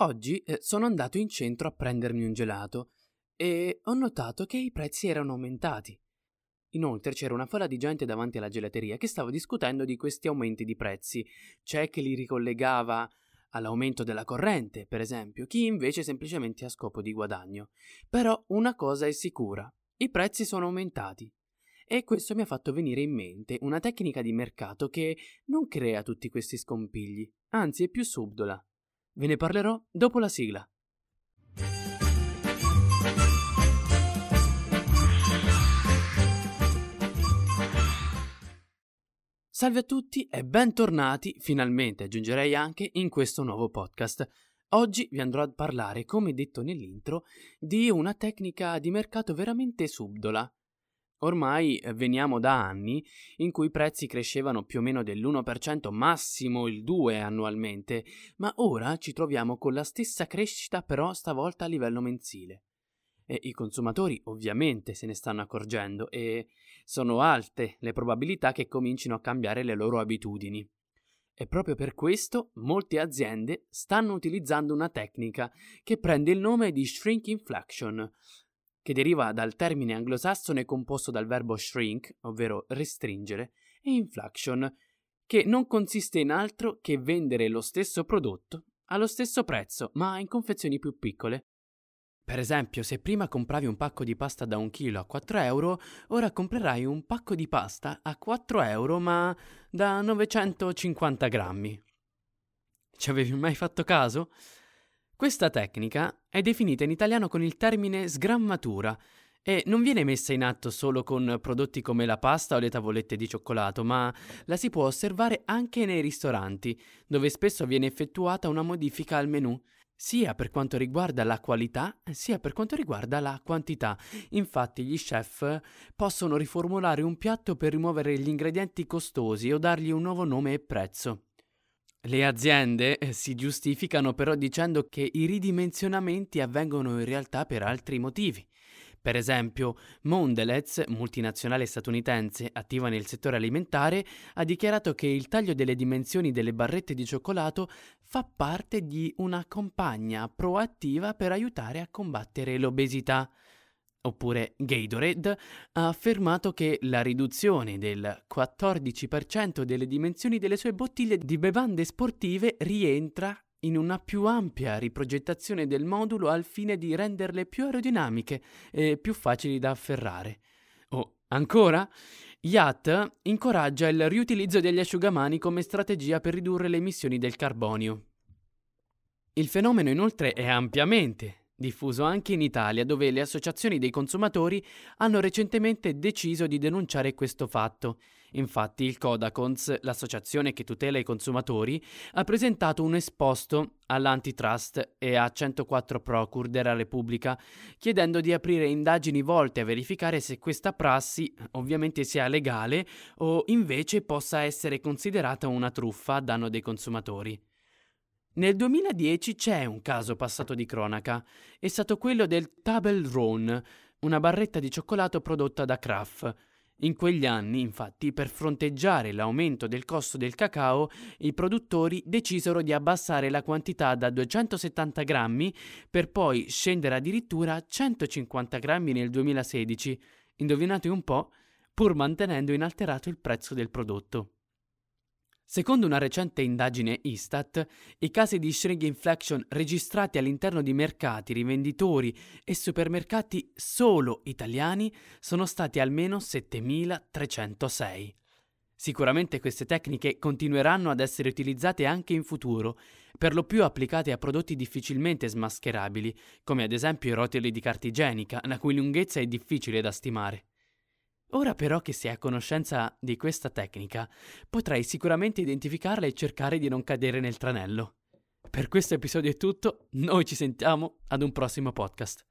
Oggi eh, sono andato in centro a prendermi un gelato e ho notato che i prezzi erano aumentati. Inoltre c'era una folla di gente davanti alla gelateria che stava discutendo di questi aumenti di prezzi. C'è chi li ricollegava all'aumento della corrente, per esempio, chi invece semplicemente a scopo di guadagno. Però una cosa è sicura, i prezzi sono aumentati. E questo mi ha fatto venire in mente una tecnica di mercato che non crea tutti questi scompigli, anzi è più subdola. Ve ne parlerò dopo la sigla. Salve a tutti e bentornati, finalmente aggiungerei anche, in questo nuovo podcast. Oggi vi andrò a parlare, come detto nell'intro, di una tecnica di mercato veramente subdola, Ormai eh, veniamo da anni in cui i prezzi crescevano più o meno dell'1%, massimo il 2% annualmente, ma ora ci troviamo con la stessa crescita però stavolta a livello mensile. E i consumatori ovviamente se ne stanno accorgendo e sono alte le probabilità che comincino a cambiare le loro abitudini. E proprio per questo molte aziende stanno utilizzando una tecnica che prende il nome di shrinkflation, che deriva dal termine anglosassone composto dal verbo shrink, ovvero restringere, e inflation, che non consiste in altro che vendere lo stesso prodotto allo stesso prezzo, ma in confezioni più piccole. Per esempio, se prima compravi un pacco di pasta da un chilo a 4 euro, ora comprerai un pacco di pasta a 4 euro ma da 950 grammi. Ci avevi mai fatto caso? Questa tecnica è definita in italiano con il termine sgrammatura e non viene messa in atto solo con prodotti come la pasta o le tavolette di cioccolato, ma la si può osservare anche nei ristoranti, dove spesso viene effettuata una modifica al menù, sia per quanto riguarda la qualità, sia per quanto riguarda la quantità. Infatti gli chef possono riformulare un piatto per rimuovere gli ingredienti costosi o dargli un nuovo nome e prezzo. Le aziende eh, si giustificano però dicendo che i ridimensionamenti avvengono in realtà per altri motivi. Per esempio, Mondelez, multinazionale statunitense attiva nel settore alimentare, ha dichiarato che il taglio delle dimensioni delle barrette di cioccolato fa parte di una campagna proattiva per aiutare a combattere l'obesità oppure Gatorade, ha affermato che la riduzione del 14% delle dimensioni delle sue bottiglie di bevande sportive rientra in una più ampia riprogettazione del modulo al fine di renderle più aerodinamiche e più facili da afferrare. O ancora, Yacht incoraggia il riutilizzo degli asciugamani come strategia per ridurre le emissioni del carbonio. Il fenomeno inoltre è ampiamente diffuso anche in Italia, dove le associazioni dei consumatori hanno recentemente deciso di denunciare questo fatto. Infatti il Codacons, l'associazione che tutela i consumatori, ha presentato un esposto all'antitrust e a 104 Procur della Repubblica, chiedendo di aprire indagini volte a verificare se questa prassi ovviamente sia legale o invece possa essere considerata una truffa a danno dei consumatori. Nel 2010 c'è un caso passato di cronaca, è stato quello del Table Roan, una barretta di cioccolato prodotta da Kraft. In quegli anni, infatti, per fronteggiare l'aumento del costo del cacao, i produttori decisero di abbassare la quantità da 270 grammi per poi scendere addirittura a 150 grammi nel 2016. Indovinate un po', pur mantenendo inalterato il prezzo del prodotto. Secondo una recente indagine Istat, i casi di shrinkflation registrati all'interno di mercati, rivenditori e supermercati solo italiani sono stati almeno 7306. Sicuramente queste tecniche continueranno ad essere utilizzate anche in futuro, per lo più applicate a prodotti difficilmente smascherabili, come ad esempio i rotoli di carta igienica, la cui lunghezza è difficile da stimare. Ora però che sei a conoscenza di questa tecnica, potrai sicuramente identificarla e cercare di non cadere nel tranello. Per questo episodio è tutto, noi ci sentiamo ad un prossimo podcast.